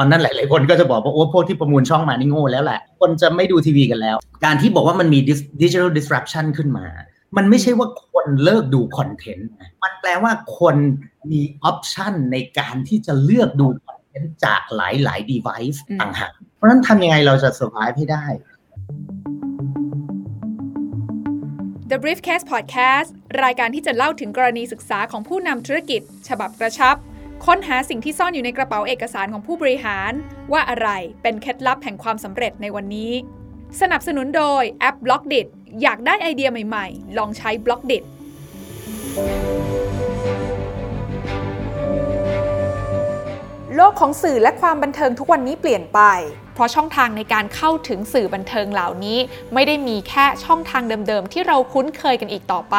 ตอนนั้นหลาย ๆ คนก็จะบอกว่าโอ้พวกที่ประมูลช่องมานี่โง่แล้วแหละ คนจะไม่ดูทีวีกันแล้ว การที่บอกว่ามันมีดิจิทัลดิสรัปชันขึ้นมา มันไม่ใช่ว่าคนเลิกดูคอนเทนต์มันแปลว่าคนมีออปชันในการที่จะเลือกดูคอนเทนต์จากหลายหลาย device ต่างหากเพราะฉะนั้นทำยังไงเราจะ survive ให้ได้ The Briefcase Podcast รายการที่จะเล่าถึงกรณีศึกษาของผู้นำธุรกิจ ฉบับกระชับ ค้นหาสิ่งที่ซ่อนอยู่ในกระเป๋าเอกสารของผู้บริหาร ว่าอะไรเป็นเคล็ดลับแห่งความสำเร็จในวันนี้ สนับสนุนโดยแอป b l o อกดิอยากได้ไอเดียใหม่ๆ ลองใช้ b l o อกดิโลกของสื่อและความบันเทิงทุกวันนี้เปลี่ยนไป เพราะช่องทางในการเข้าถึงสื่อบันเทิงเหล่านี้ ไม่ได้มีแค่ช่องทางเดิมๆ ที่เราคุ้นเคยกันอีกต่อไป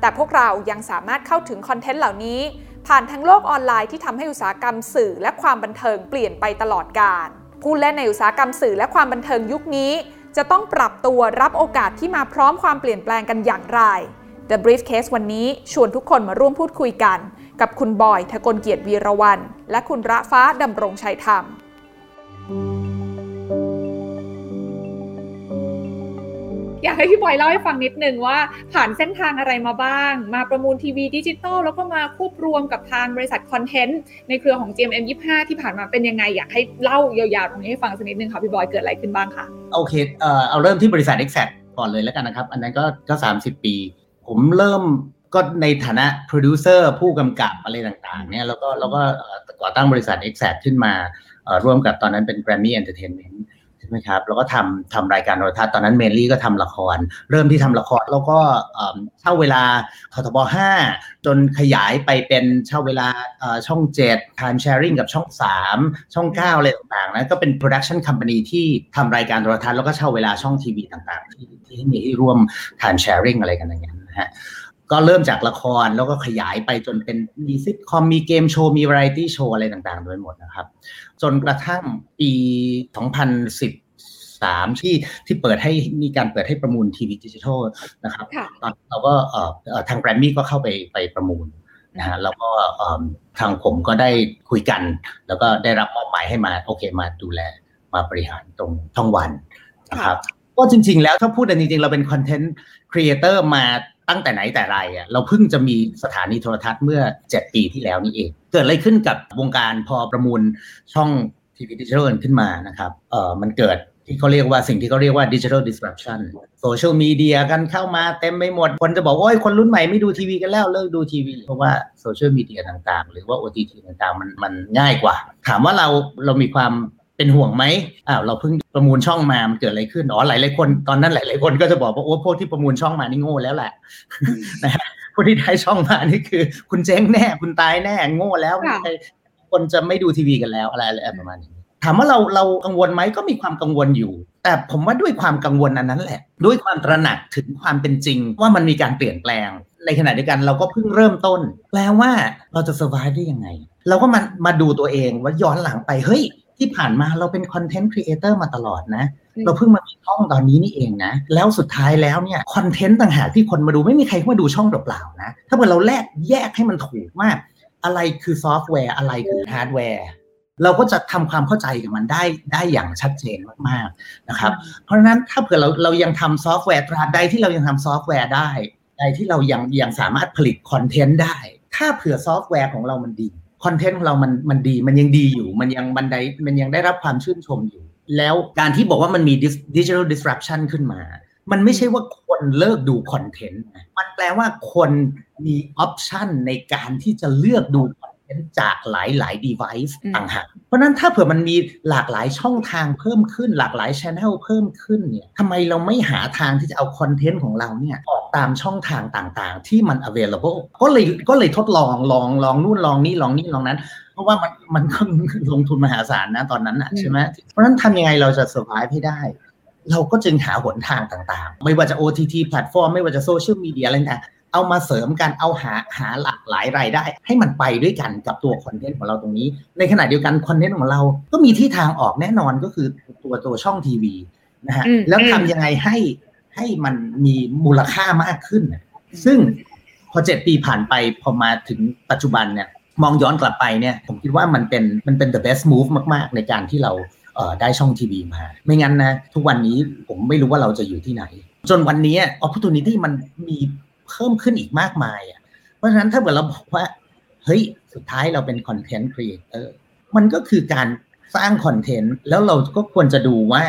แต่พวกเรายังสามารถเข้าถึงคอนเทนต์เหล่านี้ ผ่านทั้งโลกออนไลน์ที่ทำให้อุตสาหกรรมสื่อและความบันเทิงเปลี่ยนไปตลอดกาลผู้เล่นในอุตสาหกรรมสื่อและความบันเทิงยุคนี้ จะต้องปรับตัวรับโอกาสที่มาพร้อมความเปลี่ยนแปลงกันอย่างไร The Briefcase วันนี้ชวนทุกคนมาร่วมพูดคุยกัน กับคุณบอยทะกลเกียรติวีรวัน และคุณระฟ้าดำรงชัยธรรม อยากให้พี่บอยเล่าให้ฟังนิดนึงว่าผ่านเส้นทางอะไรมาบ้าง มาประมูลทีวีดิจิตอลแล้วก็มาควบรวมกับทางบริษัทคอนเทนต์ในเครือของ GMM 25 ที่ผ่านมาเป็นยังไง อยากให้เล่ายาวๆตรงนี้ให้ฟังสักนิดนึงค่ะพี่บอยเกิดอะไรขึ้นบ้างคะโอเคเอ่อเอาเริ่มที่บริษัท Exact ก่อนเลยแล้วกันนะครับ อันนั้นก็ก็สามสิบปี ผมเริ่มก็ในฐานะโปรดิวเซอร์ผู้กำกับอะไรต่างๆเนี่ยแล้วก็แล้วก็ก่อตั้งบริษัท Exact ขึ้นมาร่วมกับตอนนั้นเป็น Grammy Entertainment ใช่ไหมครับแล้วก็ทำทำรายการโทรทัศน์ตอนนั้น mainly ก็ทำละคร เริ่มที่ทำละครแล้วก็เช่าเวลาททบ5จนขยายไปเป็นเช่าเวลาช่อง7 time sharing กับช่อง3ช่อง9อะไรต่างๆนะก็เป็น production company ที่ทำรายการโทรทัศน์แล้วก็เช่าเวลาช่องทีวีต่างๆ ที่ที่มีให้ร่วม time sharing อะไรกันอย่างเงี้ยนะฮะก็เริ่มจากละครแล้วก็ขยายไปจนเป็นมีซิทคอมมีเกมโชว์มีวาไรตี้โชว์อะไรต่างๆโดยหมดนะครับ จนกระทั่งปี 2013 ที่ที่เปิดให้มีการเปิดให้ประมูลทีวีดิจิทัลนะครับตอนเราก็ทางแกรมมี่ก็เข้าไปไปประมูลนะฮะแล้วก็ทางผมก็ได้คุยกัน แล้วก็ได้รับมอบหมายให้มาโอเคมาดูแลมาบริหารตรงช่องวันนะครับก็จริง ๆ แล้วถ้าพูดกันจริงๆเราเป็นคอนเทนต์ครีเอเตอร์มา ตั้งแต่ไหนแต่ไรอะเราเพิ่งจะมีสถานีโทรทัศน์เมื่อ 7 ปีที่แล้วนี่เอง เกิดอะไรขึ้นกับวงการพอประมูลช่องทีวีดิจิทัลขึ้นมานะครับเอ่อมันเกิดที่เขาเรียกว่าสิ่งที่เขาเรียกว่า digital disruption โซเชียลมีเดียกันเข้ามาเต็มไปหมด คนจะบอกว่าคนรุ่นใหม่ไม่ดูทีวีกันแล้วเลิกดูทีวี เพราะว่าโซเชียลมีเดียต่างๆ หรือว่า OTT ต่างๆ มันมันง่ายกว่า ถามว่าเราเรามีความ เป็นห่วงไหมอ้าวเราเพิ่งประมูลช่องมามันเกิดอะไรขึ้น อ๋อหลายหลายคนตอนนั้นหลายหลายคนก็จะบอกว่าโอ้พวกที่ประมูลช่องมานี่โง่แล้วแหละนะฮะพวกที่ได้ช่องมานี่คือ คุณเจ๊งแน่คุณตายแน่โง่แล้วคนจะไม่ดูทีวีกันแล้วอะไรอะไรประมาณนี้ถามว่าเราเรากังวลไหมก็มีความกังวลอยู่ แต่ผมว่าด้วยความกังวลนั้นนั้นแหละ ด้วยความตระหนักถึงความเป็นจริง ว่ามันมีการเปลี่ยนแปลง ในขณะเดียวกันเราก็เพิ่งเริ่มต้นแปลว่าเราจะ survive ได้ยังไง เราก็มามาดูตัวเองว่าย้อนหลังไปเฮ้ย ที่ผ่านมาเราเป็นคอนเทนต์ครีเอเตอร์มาตลอดนะ เราเพิ่งมามีช่องตอนนี้นี่เองนะ แล้วสุดท้ายแล้วเนี่ยคอนเทนต์ต่างหากที่คนมาดูไม่มีใครมาดูช่องเปล่าๆนะ ถ้าเกิดเราแยกแยะให้มันถูกว่าอะไรคือซอฟต์แวร์อะไรคือฮาร์ดแวร์เราก็จะทำความเข้าใจกับมันได้ได้อย่างชัดเจนมากๆนะครับ เพราะฉะนั้นถ้าเผื่อเราเรายังทำซอฟต์แวร์ตราบใดที่เรายังทำซอฟต์แวร์ได้ใดที่เรายังยังสามารถผลิตคอนเทนต์ได้ ถ้าเผื่อซอฟต์แวร์ของเรามันดี คอนเทนต์ของเรามันมันดีมันยังดีอยู่มันยังบันไดมันยังได้รับความชื่นชมอยู่ แล้วการที่บอกว่ามันมี digital disruption ขึ้นมา มันไม่ใช่ว่าคนเลิกดูคอนเทนต์มันแปลว่าคนมีออปชันในการที่จะเลือกดูคอน จากหลายหลาย device ต่างหากเพราะนั้นถ้าเผื่อมันมีหลากหลายช่องทางเพิ่มขึ้น หลากหลายช anel เพิ่มขึ้นเนี่ยทำไมเราไม่หาทางที่จะเอาคอนเทนต์ของเราเนี่ยออกตามช่องทางต่างๆ ที่มัน available ก็เลยก็เลยทดลองลองลองนู่นลองนี่ลองนี่ลองนั้น เพราะว่ามันมันก็ลงทุนมหาศาลนะตอนนั้นนะใช่ไหมเพราะนั้นทำยังไงเราจะ survive ให้ได้เราก็จึงหาหนทางต่างๆ ไม่ว่าจะ OTT แพลตฟอร์ม ไม่ว่าจะโซเชียลมีเดียอะไรต่าง เอามาเสริมกันเอาหาหาหลากหลายรายได้ ให้มันไปด้วยกันกับตัวคอนเทนต์ของเราตรงนี้ ในขณะเดียวกันคอนเทนต์ของเราก็มีที่ทางออกแน่นอนก็คือตัวตัวช่องทีวีนะฮะแล้วทำยังไงให้ให้มันมีมูลค่ามากขึ้น ซึ่งพอเจ็ดปีผ่านไปพอมาถึงปัจจุบันเนี่ยมองย้อนกลับไปเนี่ยผมคิดว่ามันเป็นมันเป็น the best move มากๆ ในการที่เราเอได้ช่องทีวีมา ไม่งั้นนะ ทุกวันนี้ผมไม่รู้ว่าเราจะอยู่ที่ไหน จนวันนี้ opportunity มันมี เพิ่มขึ้นอีกมากมายอะเพราะฉะนั้นถ้าเกิดเราบอกว่า เฮ้ย สุดท้ายเราเป็นคอนเทนต์ครีเอเตอร์มันก็คือการสร้างคอนเทนต์แล้วเราก็ควรจะดูว่า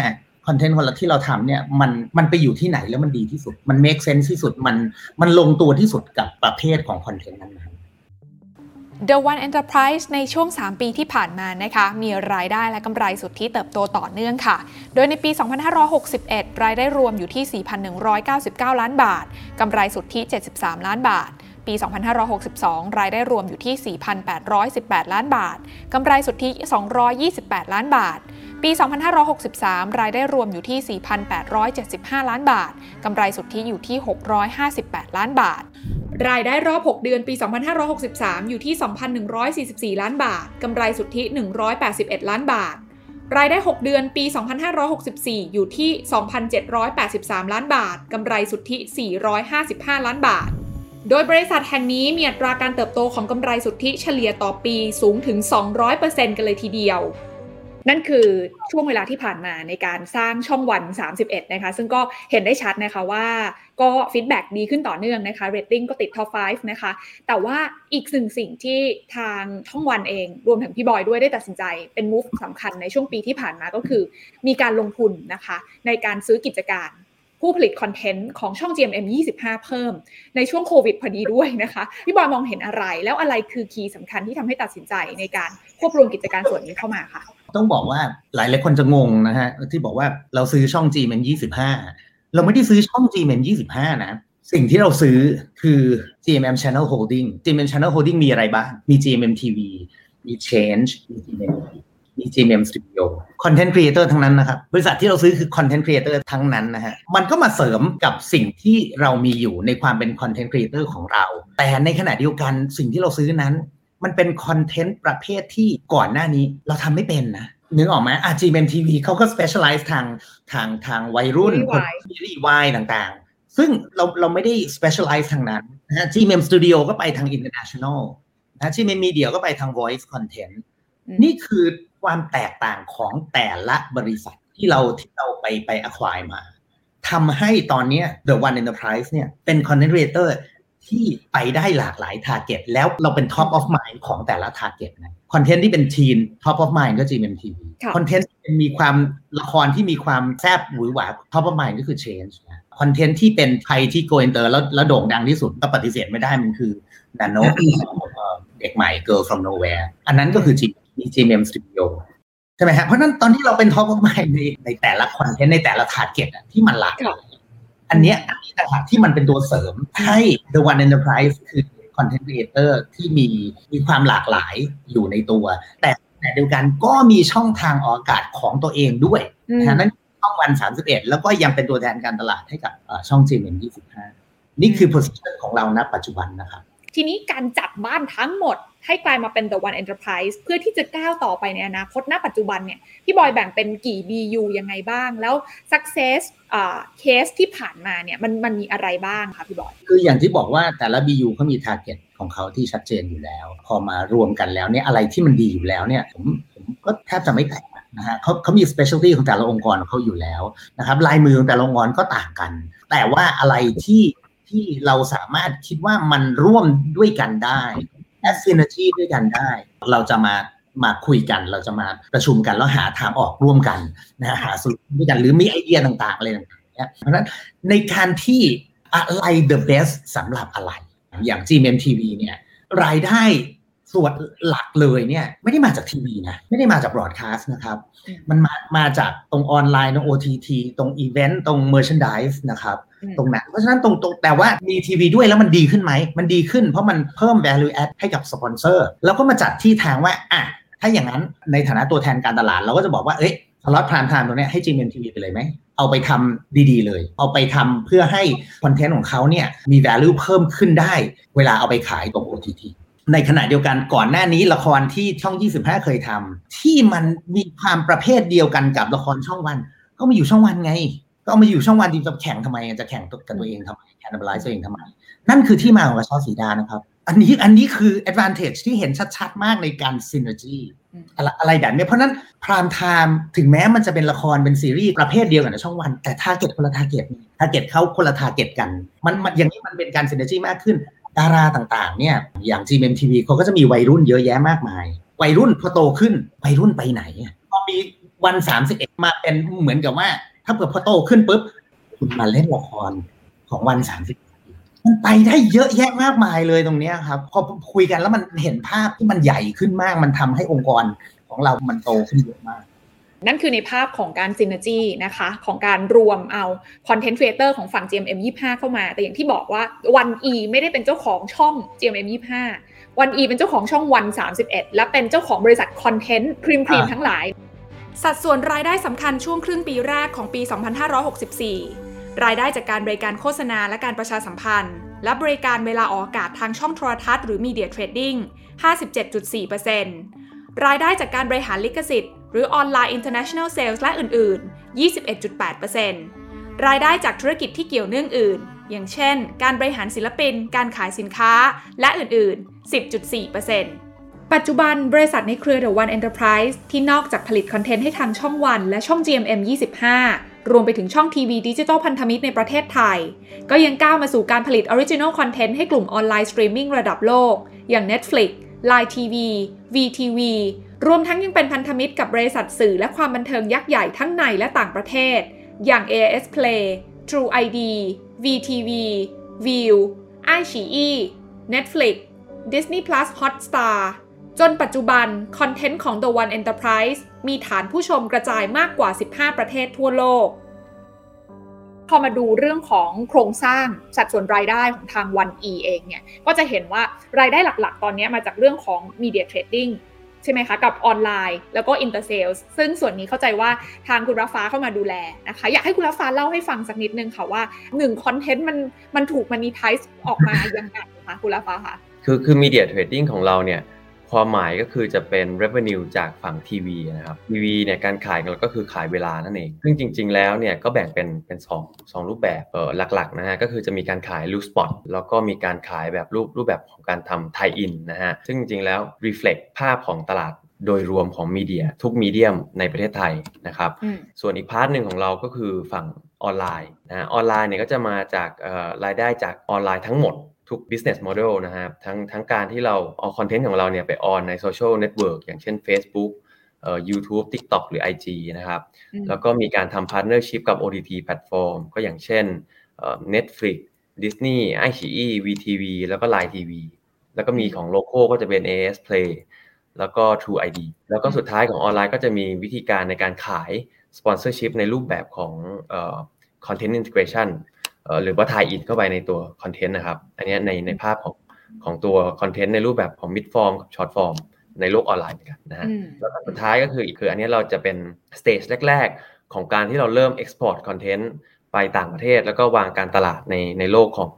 คอนเทนต์คนละที่เราทำเนี่ยมันมันไปอยู่ที่ไหนแล้วมันดีที่สุด มัน make sense ที่สุดมันมันลงตัวที่สุดกับประเภทของคอนเทนต์นั้น The One Enterprise ในช่วง 3 ปีที่ผ่านมานะคะ มีรายได้และกำไรสุทธิเติบโตต่อเนื่องค่ะ โดยในปี 2561 รายได้รวมอยู่ที่ 4,199 ล้านบาท กำไรสุทธิ 73 ล้านบาท ปี 2562 รายได้รวมอยู่ที่ 4,818 ล้านบาท กำไรสุทธิ 228 ล้านบาท ปี 2563 รายได้รวมอยู่ที่ 4,875 ล้านบาท กำไรสุทธิอยู่ที่ 658 ล้านบาท รายได้รอบ 6 เดือนปี 2563 อยู่ที่ 2,144 ล้านบาท กำไรสุทธิ 181 ล้านบาท รายได้ 6 เดือนปี 2564 อยู่ที่ 2,783 ล้านบาท กำไรสุทธิ 455 ล้านบาทโดยบริษัทแห่งนี้มีอัตราการเติบโตของกำไรสุทธิเฉลี่ยต่อปีสูงถึง 200%กันเลยทีเดียว นั่นคือช่วงเวลาที่ผ่านมาในการสร้างช่องวัน 31 นะคะ ซึ่งก็เห็นได้ชัดนะคะว่าก็ feedback ดีขึ้นต่อเนื่องนะคะเรตติ้งก็ติด top 5 นะคะ แต่ว่าอีกสิ่งสิ่งที่ทางช่องวันเอง รวมถึงพี่บอยด้วยได้ตัดสินใจเป็น move สำคัญในช่วงปีที่ผ่านมาก็คือ มีการลงทุนนะคะ ในการซื้อกิจการผู้ผลิตคอนเทนต์ของช่อง GMM 25 เพิ่ม ในช่วงโควิดพอดีด้วยนะคะ พี่บอยมองเห็นอะไร แล้วอะไรคือ key สำคัญที่ทำให้ตัดสินใจในการควบรวมกิจการส่วนนี้เข้ามาค่ะ ต้องบอกว่าหลายหลายคนจะงงนะฮะที่บอกว่าเราซื้อช่อง G มันยี่สิบห้าเราไม่ได้ซื้อช่อง G มันยี่สิบห้านะสิ่งที่เราซื้อคือ GMM Channel Holding GMM Channel Holding มีอะไรบ้าง มี GMM TV มี Change มี GMM มี GMM Studio Content Creator ทั้งนั้นนะครับ บริษัทที่เราซื้อคือ Content Creator ทั้งนั้นนะฮะ มันก็มาเสริมกับสิ่งที่เรามีอยู่ในความเป็น Content Creator ของเรา แต่ในขณะเดียวกันสิ่งที่เราซื้อนั้น มันเป็นคอนเทนต์ประเภทที่ก่อนหน้านี้เราทำไม่เป็นนะนึกออกไหมอา GMMTV เขาก็ specialize ทางทางทางวัยรุ่นคนซีรีส์วายต่างๆ ซึ่งเราเราไม่ได้ specialize ทางนั้นนะ GMM Studio ก็ไปทาง international นะ GMM Media ก็ไปทาง voice content นี่คือความแตกต่างของแต่ละบริษัทที่เราที่เราไปไป acquire มาทำให้ตอนนี้ The One Enterprise เนี่ยเป็น content creator ที่ไปได้หลากหลาย target แล้วเราเป็น top of mind ของแต่ละ target นะคอนเทนต์ที่เป็น teen top of mind ก็ GMMTV คอนเทนต์มีความละครที่มีความแซ่บหวือหวา top of mind ก็คือ CHANGE คอนเทนต์ที่เป็นไทยที่โกอินเตอร์แล้วแล้วโด่งดังที่สุดก็ปฏิเสธไม่ได้มันคือแนนโน๊ะเด็กใหม่ girl from nowhere อันนั้นก็คือ GMM Studio ใช่ไหมฮะเพราะนั้นตอนที่เราเป็น top of mind ในในแต่ละคอนเทนต์ในแต่ละ target ที่มันหลากหลาย อันนี้อันนี้ต่างหากที่มันเป็นตัวเสริมให้ The One Enterprise คือคอนเทนต์ครีเอเตอร์ที่มีมีความหลากหลายอยู่ในตัว แต่แต่เดียวกันก็มีช่องทางออกอากาศของตัวเองด้วยนะนั้นช่องวัน 31 แล้วก็ยังเป็นตัวแทนการตลาดให้กับช่อง GMM 25นี่คือ position ของเราณปัจจุบันนะครับ ทีนี้การจัดบ้านทั้งหมด ให้กลายมาเป็น The One Enterprise เพื่อที่จะก้าวต่อไปในอนาคตณปัจจุบันเนี่ยพี่บอยแบ่งเป็นกี่ BU ยังไงบ้าง แล้ว success เคสที่ผ่านมาเนี่ยมันมันมีอะไรบ้างคะพี่บอย คืออย่างที่บอกว่าแต่ละ BU เขามี target ของเขาที่ชัดเจนอยู่แล้ว พอมารวมกันแล้วเนี่ยอะไรที่มันดีอยู่แล้วเนี่ยผมผมก็แทบจะไม่แตกนะฮะเขาเขามี specialty ของแต่ละองค์กรของเขาอยู่แล้วนะครับลายมือของแต่ละองค์กรก็ต่างกัน แต่ว่าอะไรที่ ที่เราสามารถคิดว่ามันร่วมด้วยกันได้synergy ด้วยกันได้ เราจะมามาคุยกันเราจะมาประชุมกันแล้วหาทางออกร่วมกันนะหาสูตรด้วยกันหรือมีไอเดียต่างๆอะไรต่างๆเนี่ยเพราะฉะนั้นในการที่อะไร the best สำหรับอะไร อย่าง GMMTV เนี่ยรายได้ ส่วนหลักเลยเนี่ยไม่ได้มาจากทีวีนะไม่ได้มาจาก broadcast นะครับ มันมามาจากตรงออนไลน์ตรง OTT ตรงอีเวนต์ตรง merchandise นะครับตรงนั้นเพราะฉะนั้นตรงตรงแต่ว่ามีทีวีด้วยแล้วมันดีขึ้นไหม มันดีขึ้นเพราะมันเพิ่ม value add ให้กับสปอนเซอร์แล้วก็มาจัดที่ทางว่าอะถ้าอย่างนั้นในฐานะตัวแทนการตลาดเราก็จะบอกว่าเอ้ย slot prime time ตรงนี้ให้ GMM TV ไปเลยไหมเอาไปทำดีๆเลย เอาไปทำเพื่อให้คอนเทนต์ของเขาเนี่ยมี value เพิ่มขึ้นได้ เวลาเอาไปขายตรง OTT ในขณะเดียวกันก่อนหน้านี้ละครที่ช่อง 25 เคยทำที่มันมีความประเภทเดียวกันกับละครช่องวัน ก็มาอยู่ช่องวันไง ก็มาอยู่ช่องวันที่จะแข่งทำไมจะแข่งกับตัวเองทำไมแข่งกับไลฟ์ตัวเองทำไม นั่นคือที่มาของกระเช้าสีดานะครับ อันนี้อันนี้คือ advantage ที่เห็นชัดๆ มากในการ synergy อะไรอะไรแบบนี้เพราะนั้น prime time ถึงแม้มันจะเป็นละครเป็นซีรีส์ประเภทเดียวกันในช่องวัน แต่ target คนละ target target เขาคนละ target กันมันมันอย่างนี้มันเป็นการ synergy มากขึ้น ดาราต่างๆเนี่ยอย่าง GMMTV เขาก็จะมีวัยรุ่นเยอะแยะมากมาย วัยรุ่นพอโตขึ้นวัยรุ่นไปไหนพอมีวันสามสิบเอ็ดมาเป็นเหมือนกับว่า ถ้าเกิดพอโตขึ้นปุ๊บคุณมาเล่นละครของวันสามสิบมันไปได้เยอะแยะมากมายเลยตรงนี้ครับพอคุยกันแล้วมันเห็นภาพที่มันใหญ่ขึ้นมาก มันทำให้องค์กรของเรามันโตขึ้นเยอะมาก นั่นคือในภาพของการ synergy นะคะ ของการรวมเอา content creator ของฝั่ง GMM 25 เข้ามา แต่อย่างที่บอกว่า One E ไม่ได้เป็นเจ้าของช่อง GMM 25 One E เป็นเจ้าของช่องวัน 31 และเป็นเจ้าของบริษัทคอนเทนต์ครีมครีมทั้งหลาย สัดส่วนรายได้สำคัญช่วงครึ่งปีแรกของปี 2564 รายได้จากการบริการโฆษณาและการประชาสัมพันธ์ และบริการเวลาออกอากาศทางช่องโทรทัศน์หรือ media trading 57.4%รายได้จากการบริหารลิขสิทธิ์ หรือออนไลน์ international sales และอื่น ๆ 21.8%รายได้จากธุรกิจที่เกี่ยวเนื่องอื่น อย่างเช่น การบริหารศิลปิน การขายสินค้า และอื่น ๆ 10.4%ปัจจุบันบริษัทในเครือ The One Enterprise ที่นอกจากผลิตคอนเทนต์ให้ทางช่องวันและช่อง GMM 25 รวมไปถึงช่องทีวีดิจิตอลพันธมิตรในประเทศไทย ก็ยังก้าวมาสู่การผลิต original content ให้กลุ่มออนไลน์สตรีมมิ่งระดับโลก อย่าง Netflix Line TV WeTV รวมทั้งยังเป็นพันธมิตรกับบริษัทสื่อและความบันเทิงยักษ์ใหญ่ทั้งในและต่างประเทศ อย่าง AIS Play True ID WeTV Viu iQIYI Netflix Disney Plus Hotstar จนปัจจุบัน คอนเทนต์ของ The One Enterprise มีฐานผู้ชมกระจายมากกว่า 15 ประเทศทั่วโลก พอมาดูเรื่องของโครงสร้างสัดส่วนรายได้ของทาง One E เองเนี่ย ก็จะเห็นว่ารายได้หลักๆ ตอนนี้มาจากเรื่องของ Media Trading ใช่ไหมคะ กับออนไลน์ แล้วก็ inter sales ซึ่งส่วนนี้เข้าใจว่าทางคุณระฟ้าเข้ามาดูแลนะคะ อยากให้คุณระฟ้าเล่าให้ฟังสักนิดนึงค่ะว่า1คอนเทนต์มันมันถูก monetize ออกมายังไงคะคุณระฟ้าคะคือคือ media trading ของเราเนี่ย ความหมายก็คือจะเป็น revenue จากฝั่งทีวีนะครับทีวีเนี่ยการขายเราก็คือขายเวลานั่นเอง ซึ่งจริง ๆ แล้วเนี่ยก็แบ่งเป็นเป็นสองสองรูปแบบเออหลักๆนะฮะก็คือจะมีการขาย loose spot แล้วก็มีการขายแบบรูปรูปแบบของการทำ tie-in นะฮะซึ่งจริง ๆ แล้ว reflect ภาพของตลาดโดยรวมของ media ทุก medium ในประเทศไทยนะครับ ส่วนอีก part หนึ่งของเราก็คือฝั่งออนไลน์นะออนไลน์เนี่ยก็จะมาจากรายได้จากออนไลน์ทั้งหมด ทุก business model นะครับทั้งทั้งการที่เราเอาคอนเทนต์ของเราเนี่ยไปออนใน social network อย่างเช่น Facebook เอ่อ YouTube TikTok หรือ IG นะครับ แล้วก็มีการทำ partnership กับ OTT platform ก็อย่างเช่นเอ่อ Netflix Disney iQIYI WeTV แล้วก็ Line TV แล้วก็มีของ local ก็จะเป็น AIS Play แล้วก็ True ID แล้วก็สุดท้ายของออนไลน์ก็จะมีวิธีการในการขายsponsorship ในรูปแบบของเอ่อ content integration หรือว่า tie-in เข้าไปในตัวคอนเทนต์นะครับ อันนี้ในในภาพของของตัวคอนเทนต์ในรูปแบบของ mid form กับ short form ในโลกออนไลน์กันนะฮะแล้วสุดท้ายก็คือคืออันนี้เราจะเป็น stage แรก ๆ ของการที่เราเริ่ม export คอนเทนต์ไปต่างประเทศ แล้วก็วางการตลาดในในโลกของ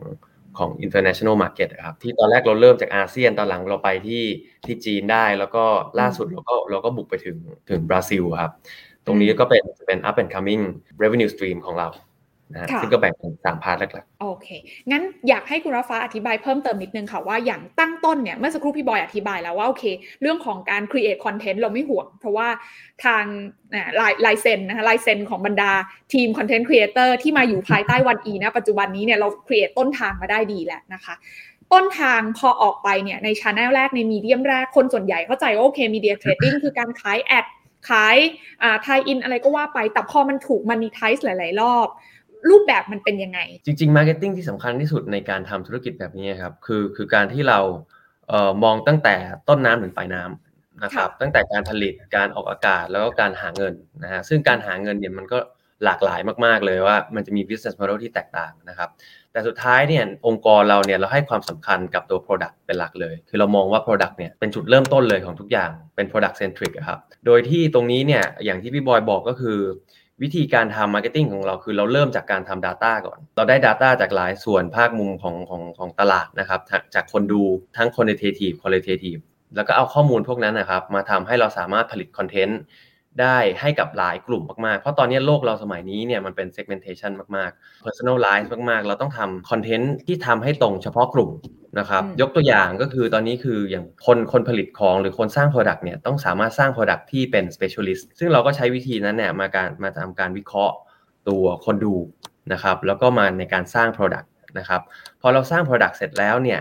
ของ international market ครับที่ตอนแรกเราเริ่มจากอาเซียนตอนหลังเราไปที่ที่จีนได้ แล้วก็ล่าสุดเราก็เราก็บุกไปถึงถึงบราซิลครับ ตรงนี้ก็เป็นเป็น up and coming revenue stream ของเรา นะซึ่งก็แบ่งเป็นสาม part หลักๆโอเค งั้นอยากให้คุณระฟ้าอธิบายเพิ่มเติมนิดนึงค่ะว่าอย่างตั้งต้นเนี่ยเมื่อสักครู่พี่บอยอธิบายแล้วว่าโอเค เรื่องของการ create content เราไม่ห่วง เพราะว่าทางลายเซ็นนะคะลายเซ็นของบรรดาทีม content creator ที่มาอยู่ภายใต้ One E นะปัจจุบันนี้เนี่ยเรา create ต้นทางมาได้ดีแล้วนะคะต้นทางพอออกไปเนี่ยใน channel แรกใน medium แรกคนส่วนใหญ่เข้าใจว่าโอเค media trading คือการขาย ad ขายอ่า tie-in อะไรก็ว่าไปแต่พอมันถูก monetize หลาย ๆ รอบ รูปแบบมันเป็นยังไง จริงๆ marketing ที่สำคัญที่สุดในการทำธุรกิจแบบนี้ครับคือคือการที่เราเอ่อมองตั้งแต่ต้นน้ำถึงปลายน้ำนะครับตั้งแต่การผลิตการออกอากาศแล้วก็การหาเงินนะฮะซึ่งการหาเงินเนี่ยมันก็หลากหลายมากๆเลยว่ามันจะมี business model ที่แตกต่างนะครับแต่สุดท้ายเนี่ยองค์กรเราเนี่ยเราให้ความสำคัญกับตัว product เป็นหลักเลย คือเรามองว่า product เนี่ยเป็นจุดเริ่มต้นเลยของทุกอย่างเป็น product centric ครับโดยที่ตรงนี้เนี่ยอย่างที่พี่บอยบอกก็คือ วิธีการทำ marketing ของเราคือเราเริ่มจากการทำ Data ก่อน เราได้ Data จากหลายส่วนภาคมุมของของของตลาดนะครับจากคนดูทั้ง quantitative qualitative แล้วก็เอาข้อมูลพวกนั้นนะครับ มาทำให้เราสามารถผลิต content ได้ให้กับหลายกลุ่มมากๆ เพราะตอนนี้โลกเราสมัยนี้เนี่ยมันเป็น segmentation มากๆ personalize มากๆ เราต้องทำคอนเทนต์ที่ทำให้ตรงเฉพาะกลุ่มนะครับ ยกตัวอย่างก็คือตอนนี้คืออย่างคนคนผลิตของหรือคนสร้าง Product เนี่ยต้องสามารถสร้าง Product ที่เป็น specialist ซึ่งเราก็ใช้วิธีนั้นเนี่ยมาการมาทำการวิเคราะห์ตัวคนดูนะครับ แล้วก็มาในการสร้าง Product นะครับ พอเราสร้าง Product เสร็จแล้วเนี่ย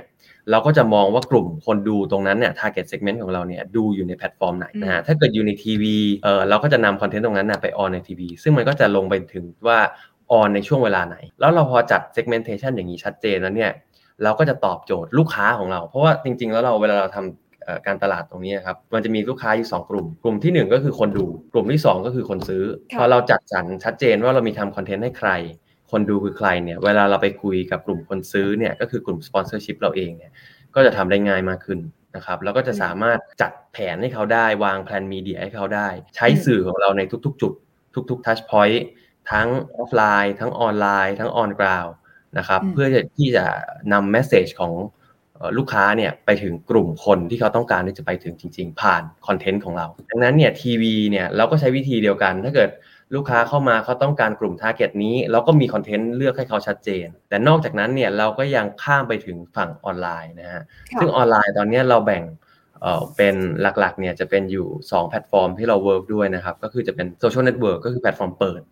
เราก็จะมองว่ากลุ่มคนดูตรงนั้นเนี่ย target segment ของเราเนี่ยดูอยู่ในแพลตฟอร์มไหนนะฮะถ้าเกิดอยู่ในทีวีเออเราก็จะนำ content ตรงนั้นนะไป on ในทีวีซึ่งมันก็จะลงไปถึงว่า on ในช่วงเวลาไหน แล้วเราพอจัด segmentation อย่างนี้ชัดเจนแล้วเนี่ยเราก็จะตอบโจทย์ลูกค้าของเรา เพราะว่าจริง ๆ แล้วเราเวลาเราทำการตลาดตรงนี้ครับ มันจะมีลูกค้าอยู่ 2 กลุ่ม กลุ่มที่ 1 ก็คือคนดู กลุ่มที่ 2 ก็คือคนซื้อ พอเราจัดสรรชัดเจนว่าเรามีทำ content ให้ใคร คนดูคือใครเนี่ย เวลาเราไปคุยกับกลุ่มคนซื้อเนี่ยก็คือกลุ่ม sponsorship เราเองเนี่ยก็จะทำได้ง่ายมากขึ้นนะครับแล้วก็จะสามารถจัดแผนให้เขาได้ วางแผน media ให้เขาได้ ใช้สื่อของเราในทุกๆ จุด ทุกๆ touchpoint ทั้งออฟไลน์ทั้งออนไลน์ ทั้ง on ground นะครับเพื่อที่จะนำ message ของลูกค้าเนี่ยไปถึงกลุ่มคนที่เขาต้องการที่จะไปถึงจริง ๆ ผ่าน content ของเรา ดังนั้นเนี่ยทีวีเนี่ยเราก็ใช้วิธีเดียวกัน ถ้าเกิด ลูกค้าเข้ามาเขาต้องการกลุ่ม target นี้ เราก็มี content เลือกให้เขาชัดเจน แต่นอกจากนั้นเนี่ยเราก็ยังข้ามไปถึงฝั่งออนไลน์นะฮะซึ่งออนไลน์ตอนนี้เราแบ่งเอ่อเป็นหลักๆเนี่ยจะเป็นอยู่ 2 แพลตฟอร์มที่เรา work ด้วยนะครับ ก็คือจะเป็น social network ก็คือแพลตฟอร์มเปิด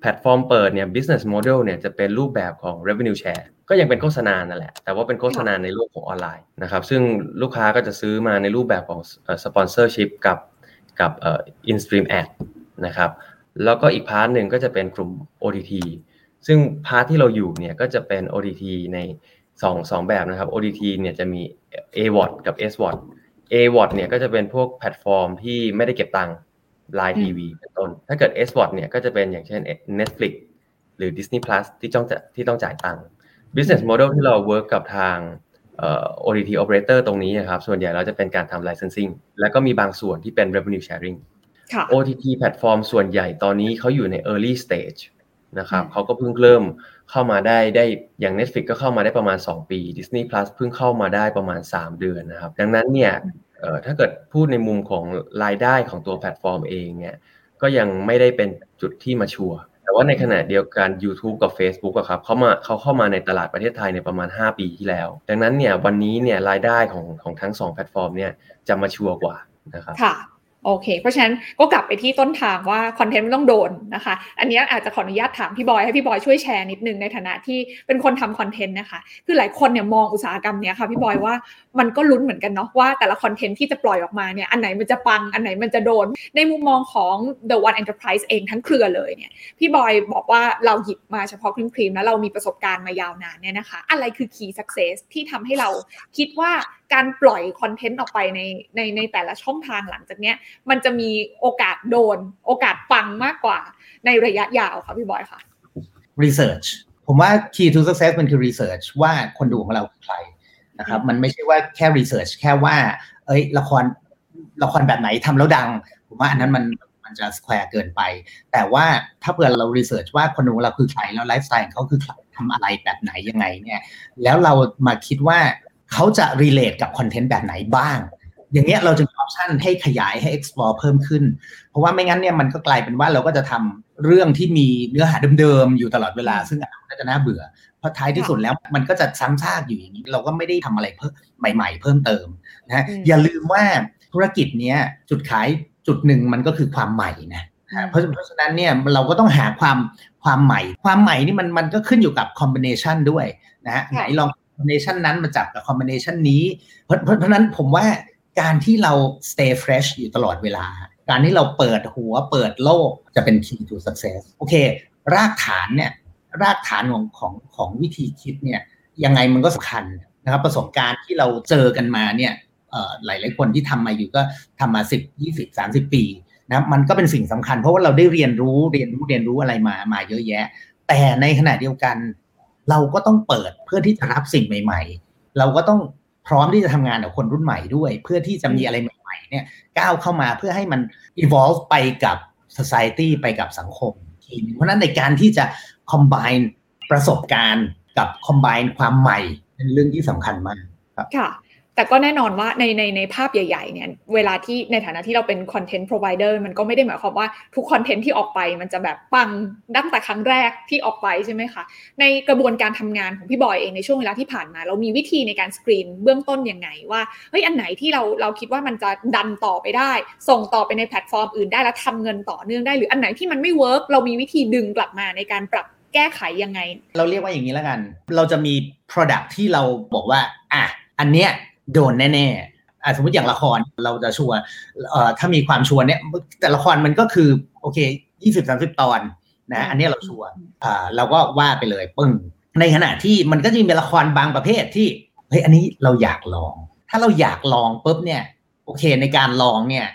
แพลตฟอร์มเปิดเนี่ย business model เนี่ยจะเป็นรูปแบบของ revenue share ก็ยังเป็นโฆษณานั่นแหละ แต่ว่าเป็นโฆษณาในโลกของออนไลน์นะครับซึ่งลูกค้าก็จะซื้อมาในรูปแบบของ sponsorship กับกับเอ่อ in stream ad นะครับ แล้วก็อีก part หนึ่งก็จะเป็นกลุ่ม OTT ซึ่งpart ที่เราอยู่เนี่ยก็จะเป็น OTT ใน2 2แบบนะครับ OTT เนี่ยจะมี AWOT กับ SWOT AWOT เนี่ยก็จะเป็นพวกแพลตฟอร์มที่ไม่ได้เก็บตังค์ LINE TV เป็นต้น ถ้าเกิด SVOD เนี่ยก็จะเป็นอย่างเช่น Netflix หรือ Disney Plus ที่ต้องจะที่ต้องจ่ายตังค์ business model ที่เรา work กับทาง OTT operator ตรงนี้นะครับ ส่วนใหญ่เราจะเป็นการทำ licensing แล้วก็มีบางส่วนที่เป็น revenue sharing OTT แพลตฟอร์มส่วนใหญ่ตอนนี้เขาอยู่ใน early stage นะครับเขาก็เพิ่งเริ่มเข้ามาได้ได้อย่าง Netflix ก็เข้ามาได้ประมาณ 2 ปี Disney Plus เพิ่งเข้ามาได้ประมาณ 3 เดือนนะครับ ดังนั้นเนี่ยถ้าเกิดพูดในมุมของรายได้ของตัวแพลตฟอร์มเองเนี่ยก็ยังไม่ได้เป็นจุดที่ mature แต่ว่าในขณะเดียวกัน YouTube กับ Facebook อะครับเขามาเขาเข้ามาในตลาดประเทศไทยในประมาณ 5 ปีที่แล้ว ดังนั้นเนี่ยวันนี้เนี่ยรายได้ของของทั้ง 2 แพลตฟอร์มเนี่ยจะมาชัวร์กว่านะครับค่ะ โอเค เพราะฉะนั้นก็กลับไปที่ต้นทางว่าคอนเทนต์มันต้องโดนนะคะ อันนี้อาจจะขออนุญาตถามพี่บอยให้พี่บอยช่วยแชร์นิดนึงในฐานะที่เป็นคนทำคอนเทนต์นะคะ คือหลายคนเนี่ยมองอุตสาหกรรมเนี้ยค่ะพี่บอยว่ามันก็ลุ้นเหมือนกันเนาะว่าแต่ละคอนเทนต์ที่จะปล่อยออกมาเนี่ยอันไหนมันจะปังอันไหนมันจะโดน ในมุมมองของ The One Enterprise เองทั้งเครือเลยเนี่ยพี่บอยบอกว่าเราหยิบมาเฉพาะครีมครีมแล้วเรามีประสบการณ์มายาวนานเนี่ยนะคะ อะไรคือ key success ที่ทำให้เราคิดว่า การปล่อยคอนเทนต์ออกไปในในในแต่ละช่องทางหลังจากเนี้ย มันจะมีโอกาสโดน โอกาสปังมากกว่าในระยะยาวค่ะพี่บอยค่ะ research ผมว่า key to success มันคือ research ว่าคนดูของเราคือใครนะครับมันไม่ใช่ว่าแค่ research แค่ว่า เอ้ยละครละครแบบไหนทำแล้วดัง ผมว่าอันนั้นมันมันจะ square เกินไป แต่ว่าถ้าเผื่อเรา research ว่าคนดูของเราคือใครแล้วไลฟ์สไตล์เขาคือทำอะไรแบบไหนยังไงเนี่ย แล้วเรามาคิดว่า เขาจะ relate กับคอนเทนต์แบบไหนบ้าง อย่างเงี้ยเราจะมีออปชันให้ขยายให้ explore เพิ่มขึ้น เพราะว่าไม่งั้นเนี่ยมันก็กลายเป็นว่าเราก็จะทำเรื่องที่มีเนื้อหาเดิมๆ อยู่ตลอดเวลา ซึ่งอาจจะน่าเบื่อ เพราะท้ายที่สุดแล้วมันก็จะซ้ำซากอยู่อย่างนี้ เราก็ไม่ได้ทำอะไรเพิ่มใหม่ ๆ เพิ่มเติมนะอย่าลืมว่าธุรกิจเนี้ยจุดขายจุดหนึ่งมันก็คือความใหม่นะเพราะเพราะฉะนั้นเนี่ยเราก็ต้องหาความความใหม่ ความใหม่นี่มันมันก็ขึ้นอยู่กับคอมบิเนชันด้วยนะฮะไหนลอง คอมบิเนชันนั้นมาจับกับคอมบิเนชันนี้ เพราะเพราะนั้นผมว่าการที่เรา stay fresh อยู่ตลอดเวลา การที่เราเปิดหัวเปิดโลกจะเป็น key to success โอเค รากฐานเนี่ยรากฐานของของของวิธีคิดเนี่ยยังไงมันก็สำคัญนะครับประสบการณ์ที่เราเจอกันมาเนี่ยหลายหลายคนที่ทำมาอยู่ก็ทำมาสิบยี่สิบสามสิบปีนะมันก็เป็นสิ่งสำคัญเพราะว่าเราได้เรียนรู้เรียนรู้เรียนรู้อะไรมามาเยอะแยะ แต่ในขณะเดียวกัน เราก็ต้องเปิดเพื่อที่จะรับสิ่งใหม่ ๆ เราก็ต้องพร้อมที่จะทำงานกับคนรุ่นใหม่ด้วย เพื่อที่จะมีอะไรใหม่ ๆ เนี่ยก้าวเข้ามาเพื่อให้มัน evolve ไปกับ society ไปกับสังคมทีนึงเพราะนั้นในการที่จะ combine ประสบการณ์กับ combine ความใหม่เป็นเรื่องที่สำคัญมากครับค่ะ แต่ก็แน่นอนว่าในในในภาพใหญ่ๆเนี่ยเวลาที่ในฐานะที่เราเป็น content provider มันก็ไม่ได้หมายความว่าทุก content ที่ออกไปมันจะแบบปังตั้งแต่ครั้งแรกที่ออกไปใช่ไหมคะ ในกระบวนการทำงานของพี่บอยเองในช่วงเวลาที่ผ่านมา เรามีวิธีในการสกรีนเบื้องต้นยังไงว่าเฮ้ยอันไหนที่เราเราคิดว่ามันจะดันต่อไปได้ ส่งต่อไปในแพลตฟอร์มอื่นได้แล้วทำเงินต่อเนื่องได้หรืออันไหนที่มันไม่ work เรามีวิธีดึงกลับมาในการปรับแก้ไขยังไง เราเรียกว่าอย่างนี้แล้วกัน เราจะมี Product ที่เราบอกว่าอะอันเนี้ย โดนแน่ๆอะสมมติอย่างละครเราจะชัวร์เอ่อถ้ามีความชัวร์เนี้ยแต่ละครมันก็คือโอเคยี่สิบสามสิบตอนนะอันนี้เราชัวร์อ่าเราก็ว่าไปเลยปึ้งในขณะที่มันก็จะมีละครบางประเภทที่เฮ้ยอันนี้เราอยากลอง ถ้าเราอยากลองปุ๊บเนี่ยโอเคในการลองเนี่ย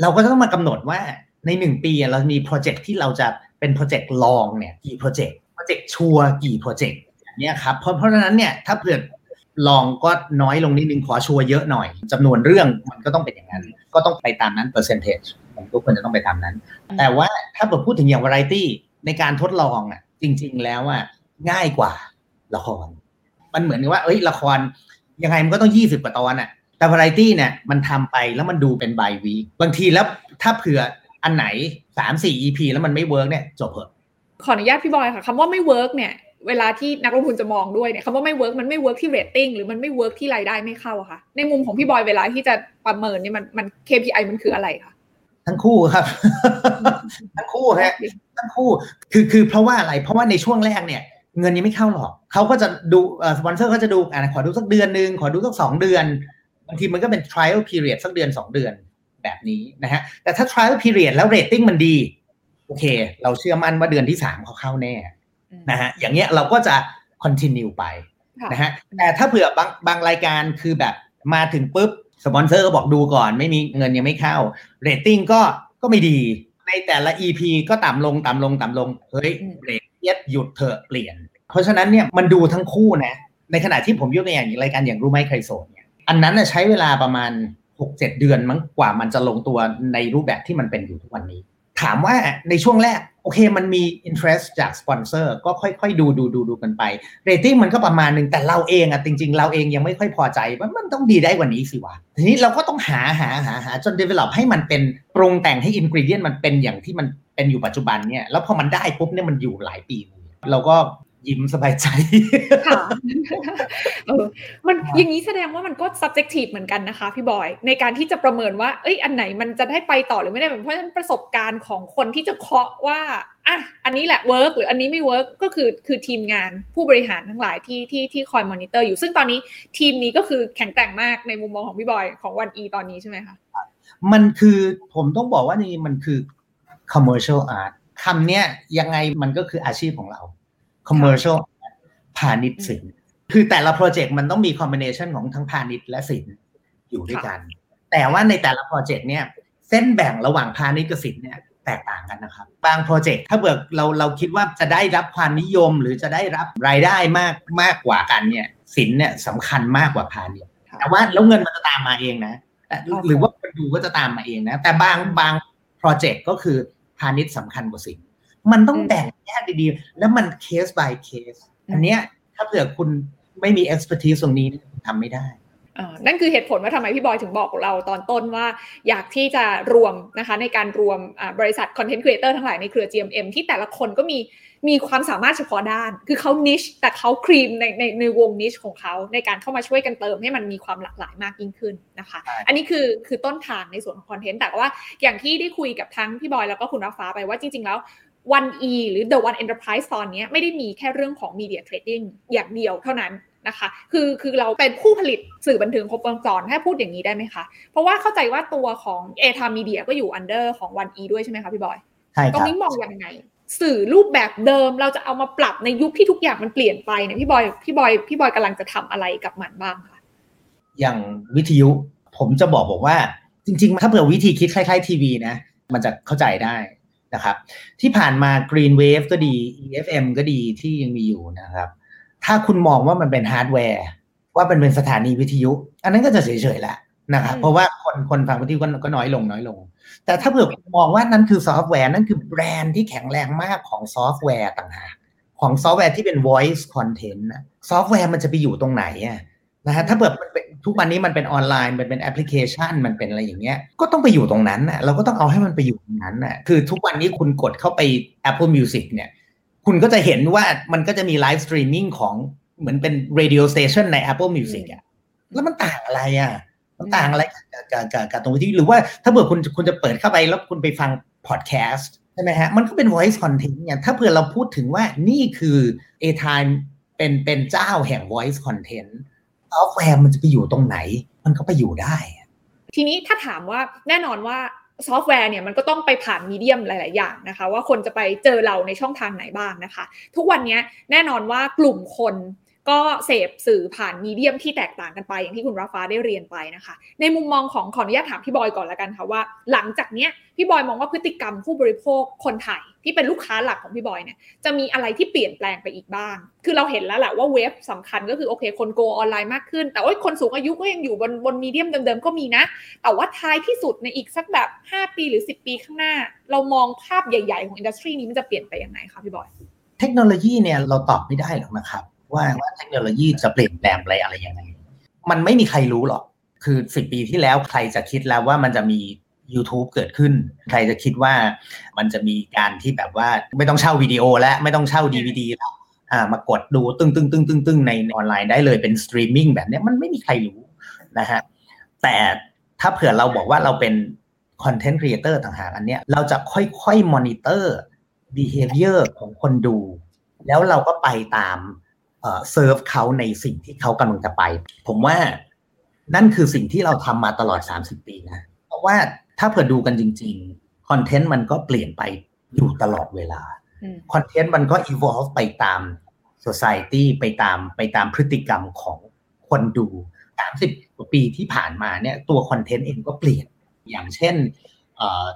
เราก็ต้องมากำหนดว่าในหนึ่งปีเรามี project ที่เราจะเป็น project ลองเนี่ยกี่ project project ชัวร์กี่ project เนี่ยครับเพราะเพราะฉะนั้นเนี่ยถ้าเผื่อ ลองก็น้อยลงนิดนึงขอชัวร์เยอะหน่อยจำนวนเรื่องมันก็ต้องเป็นอย่างนั้น ก็ต้องไปตามนั้น percentage มันก็ควรจะต้องไปตามนั้น แต่ว่าถ้าเกิดพูดถึงอย่าง variety ในการทดลองอะ จริง ๆ แล้วอะง่ายกว่าละคร มันเหมือนกับว่า เอ้ยละครยังไงมันก็ต้องยี่สิบกว่าตอนอะแต่ variety เนี่ยมันทำไปแล้วมันดูเป็น by week บางทีแล้วถ้าเผื่ออันไหนสามสี่ EP แล้วมันไม่ work เนี่ยจบเหอะขออนุญาตพี่บอยค่ะคำว่าไม่ work เนี่ย เวลาที่นักลงทุนจะมองด้วยเนี่ยคำว่าไม่ work มันไม่ work ที่เรตติ้งหรือมันไม่ work ที่รายได้ไม่เข้าอะค่ะ ในมุมของพี่บอยเวลาที่จะประเมินเนี่ยมันมัน KPI มันคืออะไรคะทั้งคู่ครับ ทั้งคู่ฮะทั้งคู่คือคือเพราะว่าอะไร เพราะว่าในช่วงแรกเนี่ย เงินยังไม่เข้าหรอกเขาก็จะดูเอ่อสปอนเซอร์เขาจะดูอ่าขอดูสักเดือนหนึ่งขอดูสักสองเดือนบางทีมันก็เป็น trial period สักเดือนสองเดือนแบบนี้นะฮะแต่ถ้า trial period แล้วเรตติ้งมันดี โอเค เราเชื่อมั่นว่าเดือนที่สามเขาเข้าแน่ นะฮะอย่างเงี้ยเราก็จะ continue ไปนะฮะแต่ถ้าเผื่อบางบางรายการคือแบบมาถึงปุ๊บสปอนเซอร์ก็บอกดูก่อนไม่มีเงินยังไม่เข้าเรตติ้งก็ก็ไม่ดี ในแต่ละ EP ก็ต่ำลงต่ำลงต่ำลงเฮ้ยเบรกเย็ดหยุดเถอะเปลี่ยน เพราะฉะนั้นเนี่ยมันดูทั้งคู่นะ ในขณะที่ผมยกตัวอย่างอย่างรายการอย่างรู้ไหมใครโสดเนี่ยอันนั้นใช้เวลาประมาณ 6-7 เดือนมั้งกว่ามันจะลงตัวในรูปแบบที่มันเป็นอยู่ทุกวันนี้ ถามว่าในช่วงแรกโอเคมันมี interest จากสปอนเซอร์ก็ค่อยๆ ดูดูดูดูกันไปเรตติ้งมันก็ประมาณหนึ่งแต่เราเองอะจริง ๆ เราเองยังไม่ค่อยพอใจว่ามันต้องดีได้กว่านี้สิวะทีนี้เราก็ต้องหาหาหาหาจน develop ให้มันเป็นปรุงแต่งให้ ingredient มันเป็นอย่างที่มันเป็นอยู่ปัจจุบันเนี่ยแล้วพอมันได้ปุ๊บเนี่ยมันอยู่หลายปี เราก็ ยิ้มสบายใจค่ะเออมันอย่างนี้แสดงว่ามันก็ subjective เหมือนกันนะคะ พี่บอย ในการที่จะประเมินว่า เอ้ยอันไหนมันจะได้ไปต่อหรือไม่ได้เพราะฉะนั้นประสบการณ์ของคนที่จะเคาะว่าอะอันนี้แหละ work หรืออันนี้ไม่ work ก็คือคือทีมงานผู้บริหารทั้งหลายที่ที่ที่คอยมอนิเตอร์อยู่ซึ่งตอนนี้ทีมนี้ก็คือแข็งแกร่งมากในมุมมองของพี่บอยของ ONE อีตอนนี้ใช่ไหมคะมันคือผมต้องบอกว่านี่มันคือ commercial art คำเนี้ยยังไงมันก็คืออาชีพของเรา commercial พาณิชย์สิน คือแต่ละโปรเจกต์มันต้องมีคอมบิเนชันของทั้งพาณิชย์และสินอยู่ด้วยกัน แต่ว่าในแต่ละโปรเจกต์เนี่ย เส้นแบ่งระหว่างพาณิชย์กับสินเนี่ยแตกต่างกันนะครับ บางโปรเจกต์ถ้าเบิกเราเราคิดว่าจะได้รับความนิยมหรือจะได้รับรายได้มากมากกว่ากันเนี่ยสินเนี่ยสำคัญมากกว่าพาณิชย์แต่ว่าแล้วเงินมันจะตามมาเองนะ หรือว่าคนดูก็จะตามมาเองนะ แต่บางบางโปรเจกต์ก็คือพาณิชย์สำคัญกว่าศิลป์ มันต้องแบ่งแยกดีๆ แล้วมันเคส by เคส อันเนี้ยถ้าเผื่อคุณไม่มี expertise ตรงนี้ทำไม่ได้นั่นคือเหตุผลว่าทำไมพี่บอยถึงบอกเราตอนต้นว่าอยากที่จะรวมนะคะในการรวมบริษัทคอนเทนต์ครีเอเตอร์ทั้งหลายในเครือ GMM ที่แต่ละคนก็มีมีความสามารถเฉพาะด้าน คือเขา niche แต่เขาครีมในในในวง niche ของเขาในการเข้ามาช่วยกันเติมให้มันมีความหลากหลายมากยิ่งขึ้นนะคะ อันนี้คือคือต้นทางในส่วนของคอนเทนต์แต่ว่าอย่างที่ได้คุยกับทั้งพี่บอยแล้วก็คุณรัฟ้าไปว่าจริง ๆ แล้ว วัน E หรือ The One Enterprise ตอนนี้ไม่ได้มีแค่เรื่องของ Media Trading อย่างเดียวเท่านั้นนะคะคือคือเราเป็นผู้ผลิตสื่อบันเทิงครบวงจรให้พูดอย่างนี้ได้ไหมคะ เพราะว่าเข้าใจว่าตัวของ a t a Media ก็อยู่ under ของวัน E ด้วยใช่ไหมคะพี่บอยใช่ครับตรงนี้มองยังไง สื่อรูปแบบเดิมเราจะเอามาปรับในยุคที่ทุกอย่างมันเปลี่ยนไปเนี่ยพี่บอยพี่บอยพี่บอยกำลังจะทำอะไรกับมันบ้างคะอย่างวิทยุผมจะบอกบอกว่าจริง ๆ ถ้าเผื่อวิธีคิดคล้ายๆทีวีนะ มันจะเข้าใจได้ นะครับ ที่ผ่านมา Green Wave ก็ดี EFM ก็ดีที่ยังมีอยู่นะครับ ถ้าคุณมองว่ามันเป็นฮาร์ดแวร์ว่าเป็นเป็นสถานีวิทยุ อันนั้นก็จะเฉยๆแหละนะครับเพราะว่าคนคนฟังวิทยุก็น้อยลงน้อยลง แต่ถ้าเผื่อคุณมองว่านั่นคือซอฟต์แวร์นั่นคือแบรนด์ที่แข็งแรงมากของซอฟต์แวร์ต่างหากของซอฟต์แวร์ที่เป็น voice content นะซอฟต์แวร์มันจะไปอยู่ตรงไหนอะนะฮะถ้าเกิดมันเป็น ทุกวันนี้มันเป็นออนไลน์มันเป็นแอปพลิเคชันมันเป็นอะไรอย่างเงี้ยก็ต้องไปอยู่ตรงนั้นน่ะเราก็ต้องเอาให้มันไปอยู่ตรงนั้นน่ะคือทุกวันนี้คุณกดเข้าไป Apple Music เนี่ยคุณก็จะเห็นว่ามันก็จะมี live streaming ของเหมือนเป็น radio station ใน Apple Music อะแล้วมันต่างอะไรอะมันต่างอะไรกับกับกับตรงที่หรือว่าถ้าเผื่อคุณคุณจะเปิดเข้าไปแล้วคุณไปฟังพอดแคสต์ใช่ไหมฮะมันก็เป็น voice content เนี่ยถ้าเผื่อเราพูดถึงว่านี่คือ Atime เป็นเป็นเจ้าแห่ง voice content ซอฟต์แวร์มันจะไปอยู่ตรงไหน มันก็ไปอยู่ได้ ทีนี้ถ้าถามว่าแน่นอนว่าซอฟต์แวร์เนี่ยมันก็ต้องไปผ่าน medium หลาย ๆ อย่างนะคะ ว่าคนจะไปเจอเราในช่องทางไหนบ้างนะคะ ทุกวันนี้แน่นอนว่ากลุ่มคน ก็เสพสื่อผ่าน medium ที่แตกต่างกันไป อย่างที่คุณราฟ้าได้เรียนไปนะคะ ในมุมมองของขออนุญาตถามพี่บอยก่อนละกันค่ะว่า หลังจากเนี้ยพี่บอยมองว่าพฤติกรรมผู้บริโภคคนไทยที่เป็นลูกค้าหลักของพี่บอยเนี่ยจะมีอะไรที่เปลี่ยนแปลงไปอีกบ้าง คือเราเห็นแล้วแหละว่าเว็บสำคัญก็คือโอเค คนโกออนไลน์มากขึ้น แต่ว่าคนสูงอายุก็ยังอยู่บนบนมีเดียมเดิมๆก็มีนะ แต่ว่าท้ายที่สุดในอีกสักแบบ 5 ปีหรือ 10 ปีข้างหน้า เรามองภาพใหญ่ ๆ ของอินดัสทรีนี้มันจะเปลี่ยนไปยังไงคะพี่บอย เทคโนโลยีเนี่ยเราตอบไม่ได้หรอกนะครับ ว่าว่าเทคโนโลยีจะเปลี่ยนแปลงอะไรอะไรยังไง มันไม่มีใครรู้หรอก คือสิบปีที่แล้วใครจะคิดแล้วว่ามันจะมี YouTube เกิดขึ้น ใครจะคิดว่ามันจะมีการที่แบบว่าไม่ต้องเช่าวิดีโอแล้วไม่ต้องเช่าดีวดีแล้วอ่ามากดดูตึ้งตึ้งตึ้งตึ้งตึ้งในออนไลน์ได้เลยเป็นสตรีมมิ่งแบบนี้มันไม่มีใครรู้นะฮะแต่ถ้าเผื่อเราบอกว่าเราเป็นคอนเทนต์ครีเอเตอร์ต่างหากอันเนี้ยเราจะค่อยๆ monitor behavior ของคนดู แล้วเราก็ไปตาม เซิร์ฟเขาในสิ่งที่เขากำลังจะไป ผมว่านั่นคือสิ่งที่เราทำมาตลอด 30 ปีนะ เพราะว่าถ้าเผื่อดูกันจริงๆคอนเทนต์มันก็เปลี่ยนไปอยู่ตลอดเวลาคอนเทนต์มันก็ evolve ไปตาม society ไปตามไปตามพฤติกรรมของคนดู 30กว่าปีที่ผ่านมาเนี่ยตัวคอนเทนต์เองก็เปลี่ยนอย่างเช่น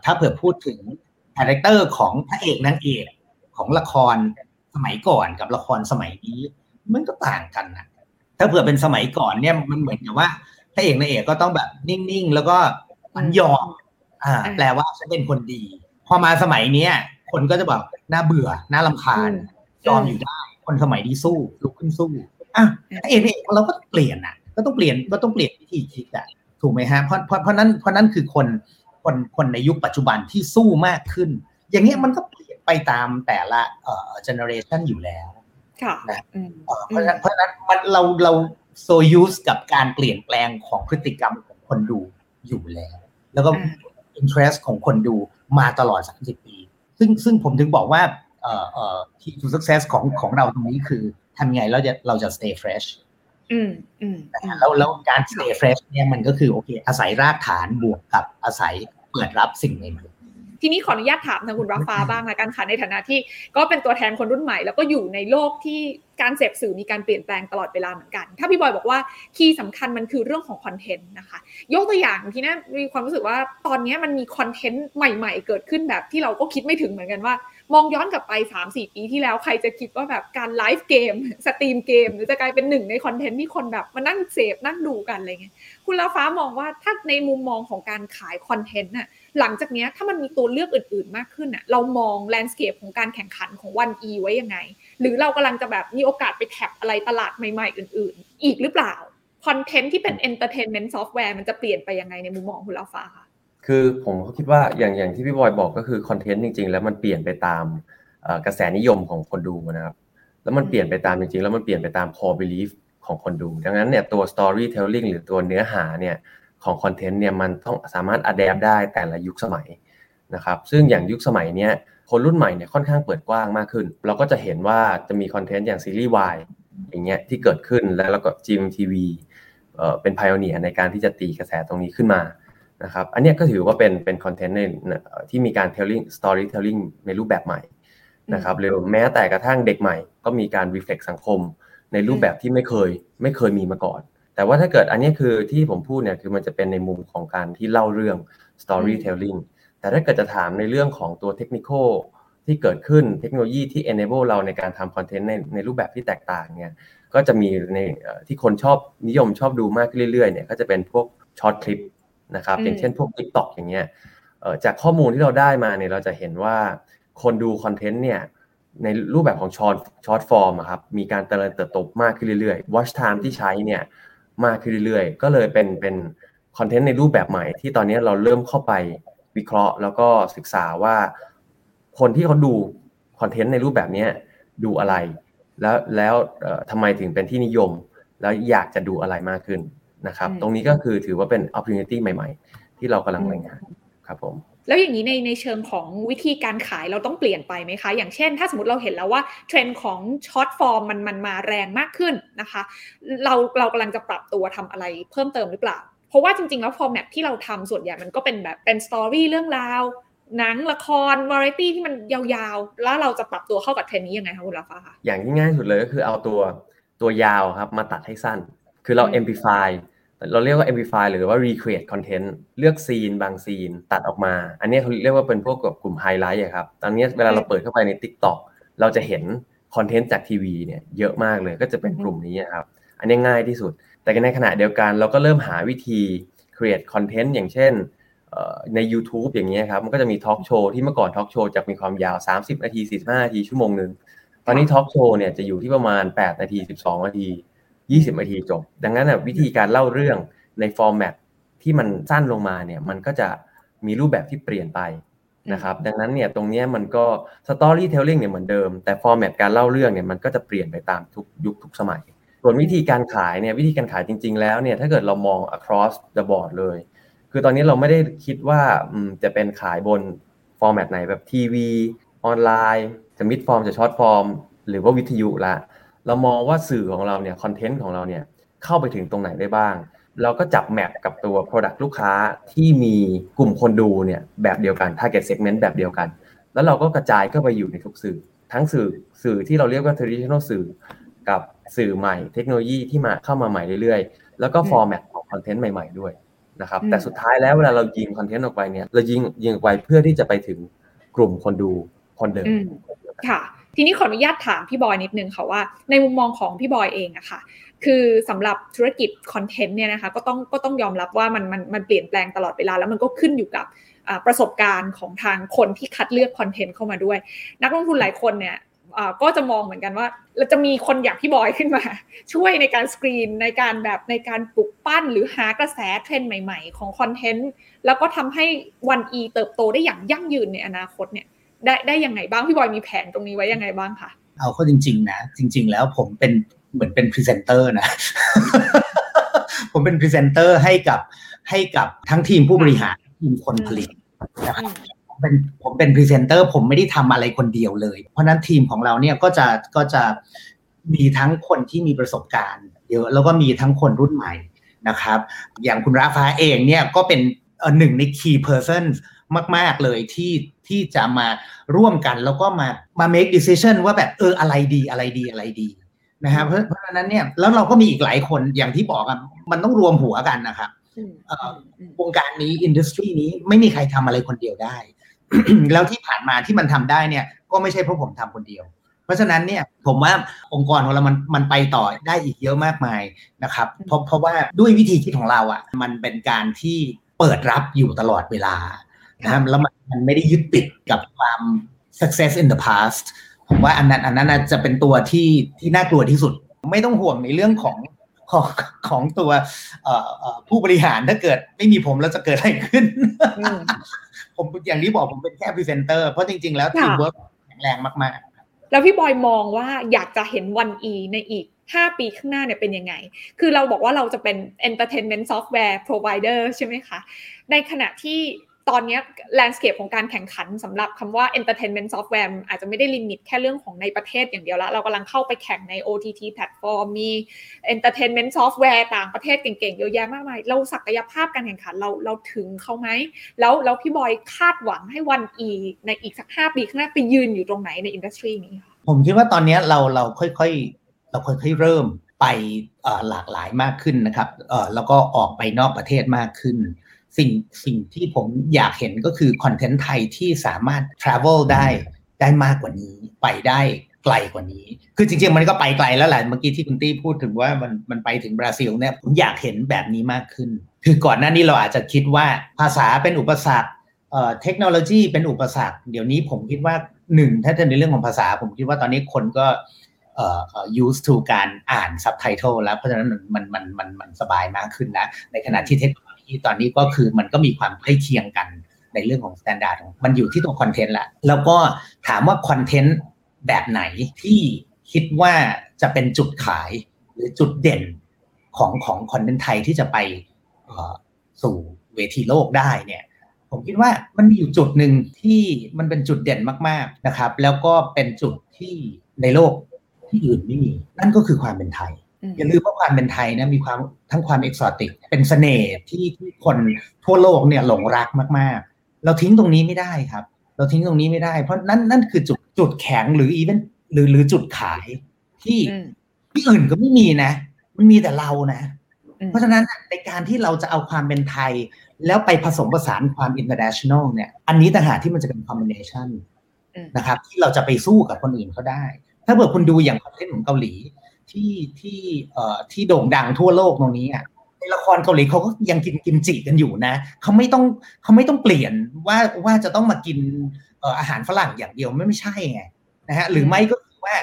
ถ้าเผื่อพูดถึงคาแรคเตอร์ของพระเอกนางเอกของละครสมัยก่อนกับละครสมัยนี้ มันก็ต่างกันนะถ้าเผื่อเป็นสมัยก่อนเนี่ยมันเหมือนกับว่าพระเอกนางเอกก็ต้องแบบนิ่งๆ แล้วก็มันยอมอ่าแปลว่าฉันเป็นคนดี พอมาสมัยเนี้ยคนก็จะแบบน่าเบื่อน่าลำคาญยอมอยู่ได้ คนสมัยนี้สู้ลุกขึ้นสู้อะพระเอกเนี่ยเราก็เปลี่ยนอะ ก็ต้องเปลี่ยนก็ต้องเปลี่ยนวิธีคิดอะถูกไหมฮะเพราะเพราะเพราะนั้นเพราะนั้นคือคนคนคนในยุคปัจจุบันที่สู้มากขึ้น อย่างเงี้ยมันก็เปลี่ยนไปตามแต่ละเอ่อเจเนอเรชันอยู่แล้ว นะเพราะฉะนั้นเพราะฉะนั้นมันเราเราโซยูสกับการเปลี่ยนแปลงของพฤติกรรมของคนดูอยู่แล้ว แล้วก็อินเทรสของคนดูมาตลอด 30 ปี ซึ่งซึ่งผมถึงบอกว่าเอ่อเอ่อ key to success ของของเราตรงนี้คือทำไงเราจะเราจะ stay fresh อืมอืมแล้วแล้วการ stay fresh เนี่ยมันก็คือโอเค อาศัยรากฐานบวกกับอาศัยเปิดรับสิ่งใหม่ ทีนี้ขออนุญาตถามทางคุณรัฟ้าบ้างละกันค่ะในฐานะที่ก็เป็นตัวแทนคนรุ่นใหม่ แล้วก็อยู่ในโลกที่การเสพสื่อมีการเปลี่ยนแปลงตลอดเวลาเหมือนกัน ถ้าพี่บอยบอกว่า key สำคัญมันคือเรื่องของคอนเทนต์นะคะ ยกตัวอย่างที่น่ามีความรู้สึกว่าตอนนี้มันมีคอนเทนต์ใหม่ๆ เกิดขึ้นแบบที่เราก็คิดไม่ถึงเหมือนกันว่า มองย้อนกลับไป 3-4 ปีที่แล้วใครจะคิดว่าแบบการไลฟ์เกมสตรีมเกมหรือจะกลายเป็นหนึ่งในคอนเทนต์ที่คนแบบมานั่งเสพนั่งดูกันอะไรเงี้ยคุณลาฟ้ามองว่าถ้าในมุมมองของการขายคอนเทนต์น่ะ หลังจากนี้ถ้ามันมีตัวเลือกอื่น ๆ มากขึ้นอะเรามอง landscape ของการแข่งขันของ ONEE ไว้ยังไง หรือเรากำลังจะแบบมีโอกาสไป tap อะไรตลาดใหม่ ๆ อื่น ๆ อีกหรือเปล่าคอนเทนต์ที่เป็นเอนเตอร์เทนเมนต์ซอฟต์แวร์มันจะเปลี่ยนไปยังไงในมุมมองคุณลาฟ้าคะคือผมคิดว่าอย่างอย่างที่พี่บอยบอกก็คือคอนเทนต์จริง ๆ แล้วมันเปลี่ยนไปตามกระแสนิยมของคนดูนะครับแล้วมันเปลี่ยนไปตามจริงๆ แล้วมันเปลี่ยนไปตาม core belief ของคนดู ดังนั้นเนี่ยตัว storytelling หรือตัวเนื้อหาเนี่ย ของคอนเทนต์เนี่ยมันต้องสามารถ adapt ได้แต่ละยุคสมัยนะครับซึ่งอย่างยุคสมัยนี้คนรุ่นใหม่เนี่ยค่อนข้างเปิดกว้างมากขึ้น เราก็จะเห็นว่าจะมีคอนเทนต์อย่างซีรีส์วายอย่างเงี้ยที่เกิดขึ้นแล้วแล้วก็ GMMTV เป็น pioneer ในการที่จะตีกระแสตรงนี้ขึ้นมานะครับอันนี้ก็ถือว่าเป็นเป็นคอนเทนต์ในที่มีการ telling storytelling ในรูปแบบใหม่นะครับหรือแม้แต่กระทั่งเด็กใหม่ ก็มีการ reflect สังคม ในรูปแบบที่ไม่เคยไม่เคยมีมาก่อน แต่ว่าถ้าเกิดอันนี้คือที่ผมพูดเนี่ยคือมันจะเป็นในมุมของการที่เล่าเรื่อง storytelling แต่ถ้าเกิดจะถามในเรื่องของตัวเทคนิคที่เกิดขึ้นเทคโนโลยีที่ enable เราในการทำคอนเทนต์ในในรูปแบบที่แตกต่างเนี่ยก็จะมีในที่คนชอบนิยมชอบดูมากขึ้นเรื่อยๆเนี่ยก็จะเป็นพวกช็อตคลิปนะครับอย่างเช่นพวก TikTok อย่างเงี้ยจากข้อมูลที่เราได้มาเนี่ยเราจะเห็นว่าคนดูคอนเทนต์เนี่ยในรูปแบบของ short short form ครับมีการเติบโตมากขึ้นเรื่อยๆ watch time ที่ใช้เนี่ย มากขึ้นเรื่อยๆ ก็เลยเป็นเป็นคอนเทนต์ในรูปแบบใหม่ ที่ตอนนี้เราเริ่มเข้าไปวิเคราะห์ แล้วก็ศึกษาว่า คนที่เขาดูคอนเทนต์ในรูปแบบนี้ดูอะไร แล้วแล้วทำไมถึงเป็นที่นิยม แล้วอยากจะดูอะไรมากขึ้นนะครับ ตรงนี้ก็คือถือว่าเป็น opportunity ใหม่ ๆ ที่เรากำลังรายงานครับผม แล้วอย่างนี้ในในเชิงของวิธีการขายเราต้องเปลี่ยนไปไหมคะ อย่างเช่น ถ้าสมมติเราเห็นแล้วว่าเทรนด์ของ short form มันมันมาแรงมากขึ้นนะคะ เราเรากำลังจะปรับตัวทำอะไรเพิ่มเติมหรือเปล่า เพราะว่าจริง ๆ แล้ว format ที่เราทำส่วนใหญ่มันก็เป็นแบบเป็น story เรื่องราวหนังละครวาไรตี้ที่มันยาวๆ แล้วเราจะปรับตัวเข้ากับเทรนด์นี้ยังไงคะคุณลาฟ้าคะอย่างที่ง่ายสุดเลยก็คือเอาตัวตัวยาวครับมาตัดให้สั้น คือเรา amplify เราเรียกว่า amplify หรือว่า recreate content เลือกซีนบางซีนตัดออกมา อันนี้เขาเรียกว่าเป็นพวกกลุ่มไฮไลท์ครับ ตอนนี้เวลาเราเปิดเข้าไปใน TikTok เราจะเห็นคอนเทนต์จากทีวีเนี่ยเยอะมากเลยก็จะเป็นกลุ่มนี้ครับ อันนี้ง่ายที่สุด แต่ในขณะเดียวกันเราก็เริ่มหาวิธี create content อย่างเช่นใน YouTube อย่างเงี้ยครับ มันก็จะมีทอล์กโชว์ที่เมื่อก่อนทอล์กโชว์จะมีความยาว 30 นาที 45 นาทีชั่วโมงหนึ่งตอนนี้ทอล์กโชว์เนี่ยจะอยู่ที่ประมาณ 8 นาที 12 นาที 20นาทีจบ ดังนั้นวิธีการเล่าเรื่องใน format ที่มันสั้นลงมาเนี่ยมันก็จะมีรูปแบบที่เปลี่ยนไปนะครับดังนั้นเนี่ยตรงนี้มันก็ storytelling เนี่ยเหมือนเดิม แต่ format การเล่าเรื่องเนี่ยมันก็จะเปลี่ยนไปตามทุกยุคทุกสมัย ส่วนวิธีการขายเนี่ยวิธีการขายจริง ๆ แล้วเนี่ยถ้าเกิดเรามอง across the board เลย คือตอนนี้เราไม่ได้คิดว่าจะเป็นขายบนformat ไหนแบบทีวีออนไลน์จะ mid form จะ short form หรือว่าวิทยุละ เรามองว่าสื่อของเราเนี่ยคอนเทนต์ของเราเนี่ยเข้าไปถึงตรงไหนได้บ้าง เราก็จับ map กับตัว Product ลูกค้าที่มีกลุ่มคนดูเนี่ยแบบเดียวกัน Target Segment แบบเดียวกัน แล้วเราก็กระจายเข้าไปอยู่ในทุกสื่อ ทั้งสื่อสื่อที่เราเรียกว่า traditional สื่อ กับสื่อใหม่เทคโนโลยีที่มาเข้ามาใหม่เรื่อยๆ แล้วก็ format ของคอนเทนต์ใหม่ ๆด้วยนะครับแต่สุดท้ายแล้วเวลาเรายิงคอนเทนต์ออกไปเนี่ยเรายิงยิงออกไปเพื่อที่จะไปถึงกลุ่มคนดูคนเดิมค่ะ ทีนี้ขออนุญาตถามพี่บอยนิดนึงค่ะว่า ในมุมมองของพี่บอยเองอะค่ะคือสำหรับธุรกิจคอนเทนต์เนี่ยนะคะก็ต้องก็ต้องยอมรับว่ามันมันมันเปลี่ยนแปลงตลอดเวลา แล้วมันก็ขึ้นอยู่กับประสบการณ์ของทางคนที่คัดเลือกคอนเทนต์เข้ามาด้วย นักลงทุนหลายคนเนี่ยก็จะมองเหมือนกันว่าเราจะมีคนอย่างพี่บอยขึ้นมา ช่วยในการสกรีนในการแบบในการปลุกปั้น หรือหากระแสเทรนด์ใหม่ ๆ ของคอนเทนต์แล้วก็ทำให้วันอีเติบโตได้อย่างยั่งยืนในอนาคตเนี่ย ได้ได้ยังไงบ้างพี่บอยมีแผนตรงนี้ไว้ยังไงบ้างคะเอาเข้าจริง ๆ นะ จริง ๆ แล้วผมเป็นเหมือนเป็นพรีเซนเตอร์นะผมเป็นพรีเซนเตอร์ให้กับให้กับทั้งทีมผู้บริหารทีมคนผลิตนะครับผมเป็นผมเป็นพรีเซนเตอร์ผมไม่ได้ทำอะไรคนเดียวเลย เพราะนั้นทีมของเราเนี่ยก็จะก็จะมีทั้งคนที่มีประสบการณ์เยอะแล้วก็มีทั้งคนรุ่นใหม่นะครับ อย่างคุณราฟ้าเองเนี่ยก็เป็นหนึ่งใน key person มาก ๆเลยที่ที่จะมาร่วมกันแล้วก็มามา make decision ว่าแบบเอออะไรดีอะไรดีอะไรดีนะครับเพราะเพราะฉะนั้นเนี่ยแล้วเราก็มีอีกหลายคนอย่างที่บอกกันมันต้องรวมหัวกันนะครับวงการนี้อินดัสทรีนี้ไม่มีใครทำอะไรคนเดียวได้ แล้วที่ผ่านมาที่มันทำได้เนี่ย ก็ไม่ใช่เพราะผมทำคนเดียว เพราะฉะนั้นเนี่ยผมว่าองค์กรของเรามันมันไปต่อได้อีกเยอะมากมายนะครับ เพราะเพราะว่าด้วยวิธีคิดของเราอะมันเป็นการที่เปิดรับอยู่ตลอดเวลา นะครับแล้วมันไม่ได้ยึดติดกับความ success in the past ผมว่าอันนั้นอันนั้นจะเป็นตัวที่ที่น่ากลัวที่สุด ไม่ต้องห่วงในเรื่องของของของตัวผู้บริหารถ้าเกิดไม่มีผมแล้วจะเกิดอะไรขึ้น ผมอย่างที่บอกผมเป็นแค่พรีเซนเตอร์เพราะจริง ๆ แล้วทีมเวิร์กแข็งแรงมากๆ แล้วพี่บอยมองว่าอยากจะเห็นวันอีในอีก 5 ปีข้างหน้าเนี่ยเป็นยังไง คือเราบอกว่าเราจะเป็น entertainment software provider ใช่ไหมคะ ในขณะที่ ตอนนี้ landscape ของการแข่งขันสำหรับคำว่า entertainment software อาจจะไม่ได้ limit แค่เรื่องของในประเทศอย่างเดียวแล้วเรากำลังเข้าไปแข่งใน OTT แพลตฟอร์มมี entertainment software ต่างประเทศเก่งๆ เยอะแยะมากมาย เราศักยภาพการแข่งขันเราเราถึงเขาไหม แล้วแล้วพี่บอยคาดหวังให้วันอีในอีกสักห้าปีข้างหน้าไปยืนอยู่ตรงไหนในอินดัสทรีนี้คะผมคิดว่าตอนนี้เราเราค่อยๆ เราค่อยๆเริ่มไปหลากหลายมากขึ้นนะครับแล้วก็ออกไปนอกประเทศมากขึ้น สิ่งสิ่งที่ผมอยากเห็นก็คือคอนเทนต์ไทยที่สามารถ travel ได้ได้มากกว่านี้ไปได้ไกลกว่านี้ คือจริงๆ มันก็ไปไกลแล้วแหละ เมื่อกี้ที่คุณตี้พูดถึงว่ามันมันไปถึงบราซิลเนี่ย ผมอยากเห็นแบบนี้มากขึ้น คือก่อนหน้านี้เราอาจจะคิดว่าภาษาเป็นอุปสรรค เอ่อ เทคโนโลยีเป็นอุปสรรค เดี๋ยวนี้ผมคิดว่าหนึ่งถ้าในเรื่องของภาษา ผมคิดว่าตอนนี้คนก็ เอ่อ use to การอ่าน subtitle แล้ว เพราะฉะนั้นมันมันมันมันสบายมากขึ้นนะ ในขณะที่เทคโน โลยีตอนนี้ก็คือมันก็มีความใกล้เคียงกันในเรื่องของมาตรฐานมันอยู่ที่ตัวคอนเทนต์แหละแล้วก็ถามว่าคอนเทนต์แบบไหนที่คิดว่าจะเป็นจุดขายหรือจุดเด่นของของคอนเทนต์ไทยที่จะไปสู่เวทีโลกได้เนี่ยผมคิดว่ามันมีอยู่จุดหนึ่งที่มันเป็นจุดเด่นมาก ๆนะครับ แล้วก็เป็นจุดที่ในโลกที่อื่นไม่มีนั่นก็คือความเป็นไทย อย่าลืมว่าความเป็นไทยนะมีความทั้งความเอกซอติก เป็นเสน่ห์ที่ที่คนทั่วโลกเนี่ยหลงรักมากๆ เราทิ้งตรงนี้ไม่ได้ครับ เราทิ้งตรงนี้ไม่ได้ เพราะนั่นนั่นคือจุดจุดแข็งหรืออีเวนหรือหรือจุดขายที่ที่อื่นก็ไม่มีนะ มันมีแต่เรานะ เพราะฉะนั้นในการที่เราจะเอาความเป็นไทย แล้วไปผสมผสานความ international เนี่ย อันนี้ต่างหากที่มันจะเป็น combination นะครับ ที่เราจะไปสู้กับคนอื่นเขาได้ ถ้าเกิดคุณดูอย่างคอนเทนต์ของเกาหลี ที่ที่เอ่อที่โด่งดังทั่วโลกตรงนี้อะในละครเกาหลีเขาก็ยังกินกิมจิกันอยู่นะเขาไม่ต้องเขาไม่ต้องเปลี่ยนว่าว่าจะต้องมากินอาหารฝรั่งอย่างเดียวไม่ไม่ใช่ไงนะฮะหรือไม่ก็คือว่า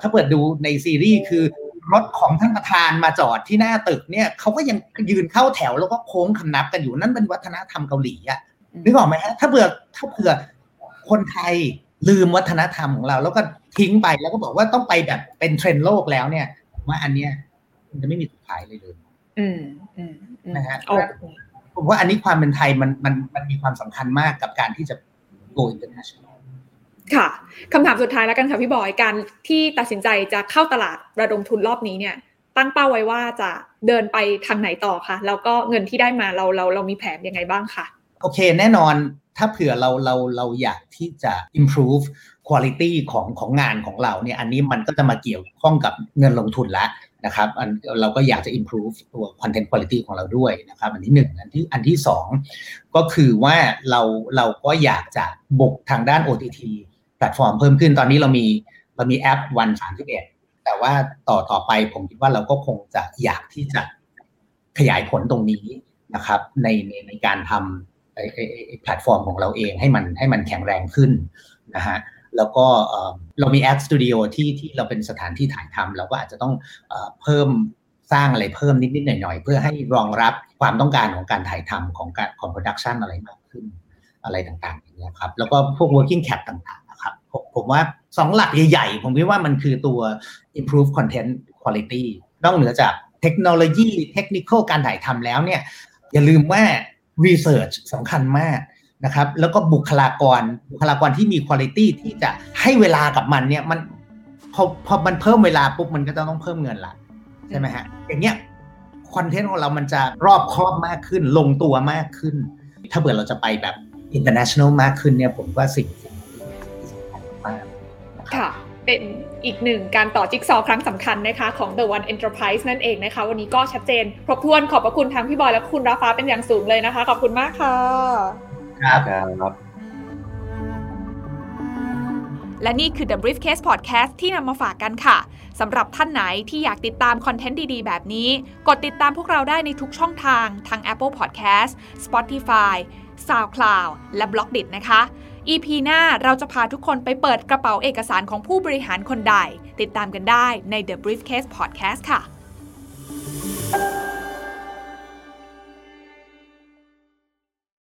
ถ้าเปิดดูในซีรีส์คือรถของท่านประธานมาจอดที่หน้าตึกเนี่ยเขาก็ยังยืนเข้าแถวแล้วก็โค้งคำนับกันอยู่นั่นเป็นวัฒนธรรมเกาหลีอะนึกออกไหมฮะถ้าเผื่อถ้าเผื่อคนไทย ลืมวัฒนธรรมของเรา แล้วก็ทิ้งไปแล้วก็บอกว่าต้องไปแบบเป็นเทรนด์โลกแล้วเนี่ยว่าอันเนี้ยมันจะไม่มีจุดขายเลยเลยอืมอืมนะฮะผมว่าอันนี้ความเป็นไทยมันมันมันมีความสำคัญมากกับการที่จะ go international ค่ะคำถามสุดท้ายแล้วกันค่ะพี่บอยการที่ตัดสินใจจะเข้าตลาดระดมทุนรอบนี้เนี่ย ตั้งเป้าไว้ว่าจะเดินไปทางไหนต่อคะแล้วก็เงินที่ได้มาเราเราเรามีแผนยังไงบ้างคะโอเค แน่นอน ถ้าเผื่อเราเราเราอยากที่จะ improve quality ของของงานของเราเนี่ยอันนี้มันก็จะมาเกี่ยวข้องกับเงินลงทุนแล้วนะครับอันเราก็อยากจะ improve ตัว content quality ของเราด้วยนะครับ อันที่หนึ่งอันที่อันที่สองก็คือว่าเราเราก็อยากจะบุกทางด้าน OTT แพลตฟอร์มเพิ่มขึ้นตอนนี้เรามีเรามีแอปวันสามสิบเอ็ดแต่ว่าต่อต่อไปผมคิดว่าเราก็คงจะอยากที่จะขยายผลตรงนี้นะครับ ในในในการทำ ไอ้แพลตฟอร์มของเราเองให้มันให้มันแข็งแรงขึ้นนะฮะแล้วก็เรามี Acts Studio ที่ที่เราเป็นสถานที่ถ่ายทำเราก็อาจจะต้องเพิ่มสร้างอะไรเพิ่มนิดๆหน่อยๆ เพื่อให้รองรับความต้องการของการถ่ายทำของการของโปรดักชันอะไรมากขึ้นอะไรต่างๆอย่างนี้ครับแล้วก็พวก working cap ต่างๆนะครับผมว่าสองหลักใหญ่ๆ ผมคิดว่ามันคือตัว improve content quality นอกเหนือจากเทคโนโลยีเทคนิคการถ่ายทำแล้วเนี่ยอย่าลืมว่า research สำคัญมากนะครับแล้วก็บุคลากรบุคลากรที่มีคุณภาพที่จะให้เวลากับมันเนี่ยมันพอพอมันเพิ่มเวลาปุ๊บมันก็จะต้องเพิ่มเงินละใช่ไหมฮะอย่างเงี้ยคอนเทนต์ของเรามันจะรอบครอบมากขึ้น ลงตัวมากขึ้น ถ้าเกิดเราจะไปแบบ international มากขึ้นเนี่ยผมว่าสิ่งที่สำคัญมากค่ะ เป็นอีกหนึ่งการต่อจิ๊กซอครั้งสำคัญนะคะของ The One Enterprise นั่นเองนะคะ วันนี้ก็ชัดเจนครบถ้วนขอบพระคุณทางพี่บอยและคุณราฟ้าเป็นอย่างสูงเลยนะคะ ขอบคุณมากค่ะ ครับครับ และนี่คือ The Briefcase Podcast ที่นำมาฝากกันค่ะสำหรับท่านไหนที่อยากติดตามคอนเทนต์ดี ๆ แบบนี้ กดติดตามพวกเราได้ในทุกช่องทางทั้ง Apple Podcast Spotify SoundCloud และ b l o g d i t นะคะ EP หน้าเราจะพาทุกคนไปเปิดกระเป๋าเอกสารของผู้บริหารคนใด ติดตามกันได้ใน The Briefcase Podcast ค่ะ